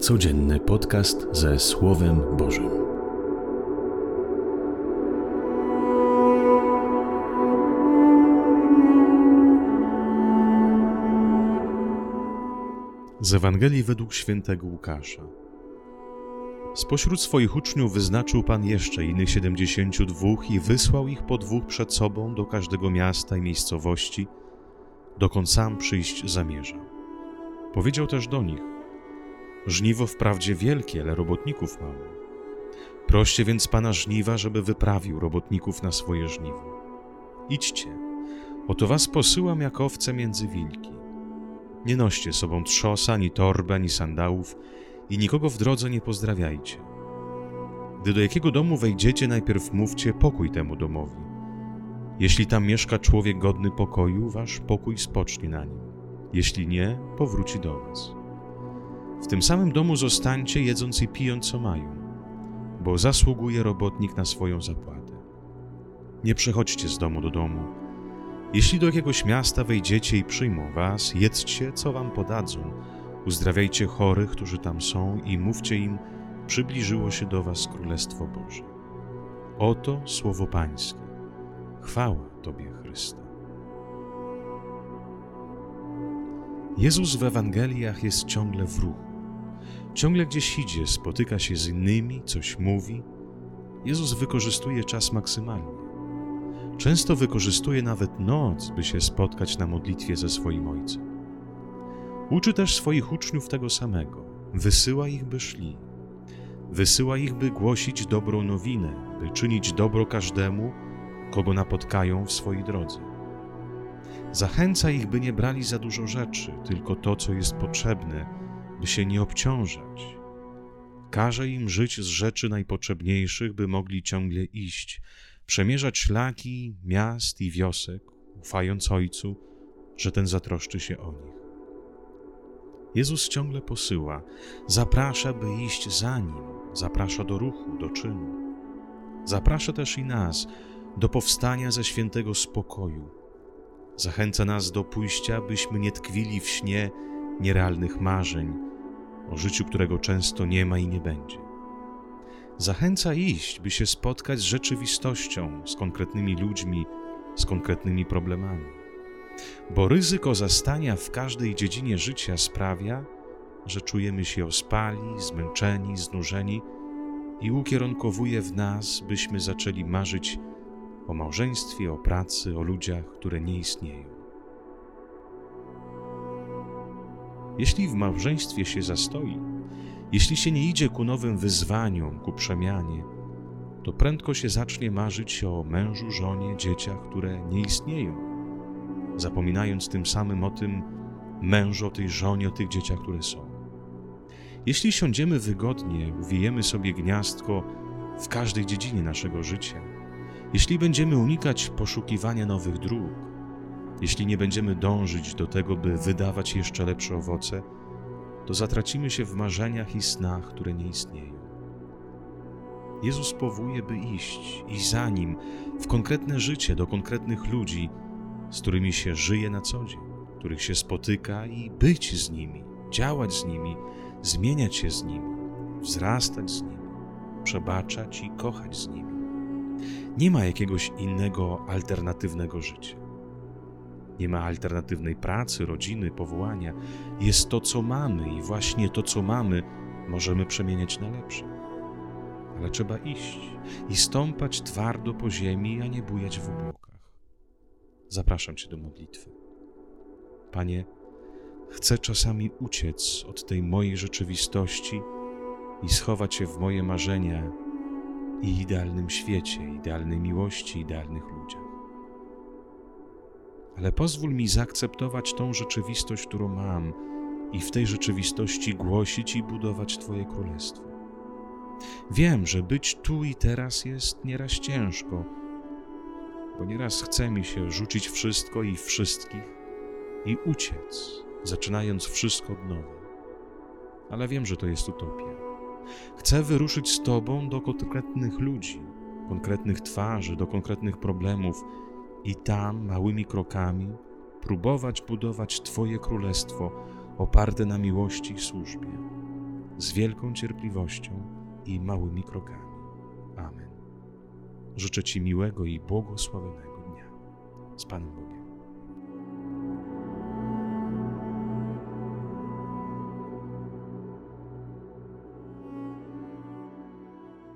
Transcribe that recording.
Codzienny podcast ze Słowem Bożym. Z Ewangelii według świętego Łukasza. Spośród swoich uczniów wyznaczył Pan jeszcze innych siedemdziesięciu dwóch i wysłał ich po dwóch przed sobą do każdego miasta i miejscowości, dokąd sam przyjść zamierza. Powiedział też do nich: Żniwo wprawdzie wielkie, ale robotników mało. Proście więc Pana żniwa, żeby wyprawił robotników na swoje żniwo. Idźcie, oto was posyłam jak owce między wilki. Nie noście sobą trzosa, ani torby, ani sandałów i nikogo w drodze nie pozdrawiajcie. Gdy do jakiego domu wejdziecie, najpierw mówcie pokój temu domowi. Jeśli tam mieszka człowiek godny pokoju, wasz pokój spocznie na nim. Jeśli nie, powróci do was. W tym samym domu zostańcie, jedząc i pijąc, co mają, bo zasługuje robotnik na swoją zapłatę. Nie przechodźcie z domu do domu. Jeśli do jakiegoś miasta wejdziecie i przyjmą was, jedzcie, co wam podadzą, uzdrawiajcie chorych, którzy tam są i mówcie im, przybliżyło się do was Królestwo Boże. Oto słowo Pańskie. Chwała Tobie, Chryste. Jezus w Ewangeliach jest ciągle w ruchu. Ciągle gdzieś idzie, spotyka się z innymi, coś mówi. Jezus wykorzystuje czas maksymalnie. Często wykorzystuje nawet noc, by się spotkać na modlitwie ze swoim Ojcem. Uczy też swoich uczniów tego samego. Wysyła ich, by szli. Wysyła ich, by głosić dobrą nowinę, by czynić dobro każdemu, kogo napotkają w swojej drodze. Zachęca ich, by nie brali za dużo rzeczy, tylko to, co jest potrzebne, by się nie obciążać. Każe im żyć z rzeczy najpotrzebniejszych, by mogli ciągle iść, przemierzać szlaki miast i wiosek, ufając Ojcu, że ten zatroszczy się o nich. Jezus ciągle posyła, zaprasza, by iść za nim, zaprasza do ruchu, do czynu. Zaprasza też i nas do powstania ze świętego spokoju. Zachęca nas do pójścia, byśmy nie tkwili w śnie nierealnych marzeń, o życiu, którego często nie ma i nie będzie. Zachęca iść, by się spotkać z rzeczywistością, z konkretnymi ludźmi, z konkretnymi problemami. Bo ryzyko zastania w każdej dziedzinie życia sprawia, że czujemy się ospali, zmęczeni, znużeni i ukierunkowuje w nas, byśmy zaczęli marzyć o małżeństwie, o pracy, o ludziach, które nie istnieją. Jeśli w małżeństwie się zastoi, jeśli się nie idzie ku nowym wyzwaniom, ku przemianie, to prędko się zacznie marzyć o mężu, żonie, dzieciach, które nie istnieją, zapominając tym samym o tym mężu, o tej żonie, o tych dzieciach, które są. Jeśli siądziemy wygodnie, uwijemy sobie gniazdko w każdej dziedzinie naszego życia, jeśli będziemy unikać poszukiwania nowych dróg, jeśli nie będziemy dążyć do tego, by wydawać jeszcze lepsze owoce, to zatracimy się w marzeniach i snach, które nie istnieją. Jezus powołuje, by iść i za nim w konkretne życie, do konkretnych ludzi, z którymi się żyje na co dzień, których się spotyka i być z nimi, działać z nimi, zmieniać się z nimi, wzrastać z nimi, przebaczać i kochać z nimi. Nie ma jakiegoś innego alternatywnego życia. Nie ma alternatywnej pracy, rodziny, powołania. Jest to, co mamy, i właśnie to, co mamy, możemy przemieniać na lepsze. Ale trzeba iść i stąpać twardo po ziemi, a nie bujać w obłokach. Zapraszam Cię do modlitwy. Panie, chcę czasami uciec od tej mojej rzeczywistości i schować się w moje marzenia i idealnym świecie, idealnej miłości, idealnych ludziach ale pozwól mi zaakceptować tą rzeczywistość, którą mam i w tej rzeczywistości głosić i budować Twoje królestwo. Wiem, że być tu i teraz jest nieraz ciężko, bo nieraz chce mi się rzucić wszystko i wszystkich i uciec, zaczynając wszystko od nowa. Ale wiem, że to jest utopia. Chcę wyruszyć z Tobą do konkretnych ludzi, konkretnych twarzy, do konkretnych problemów i tam małymi krokami próbować budować Twoje królestwo oparte na miłości i służbie. z wielką cierpliwością i małymi krokami. Amen. Życzę Ci miłego i błogosławionego dnia. Z Panem Bogiem.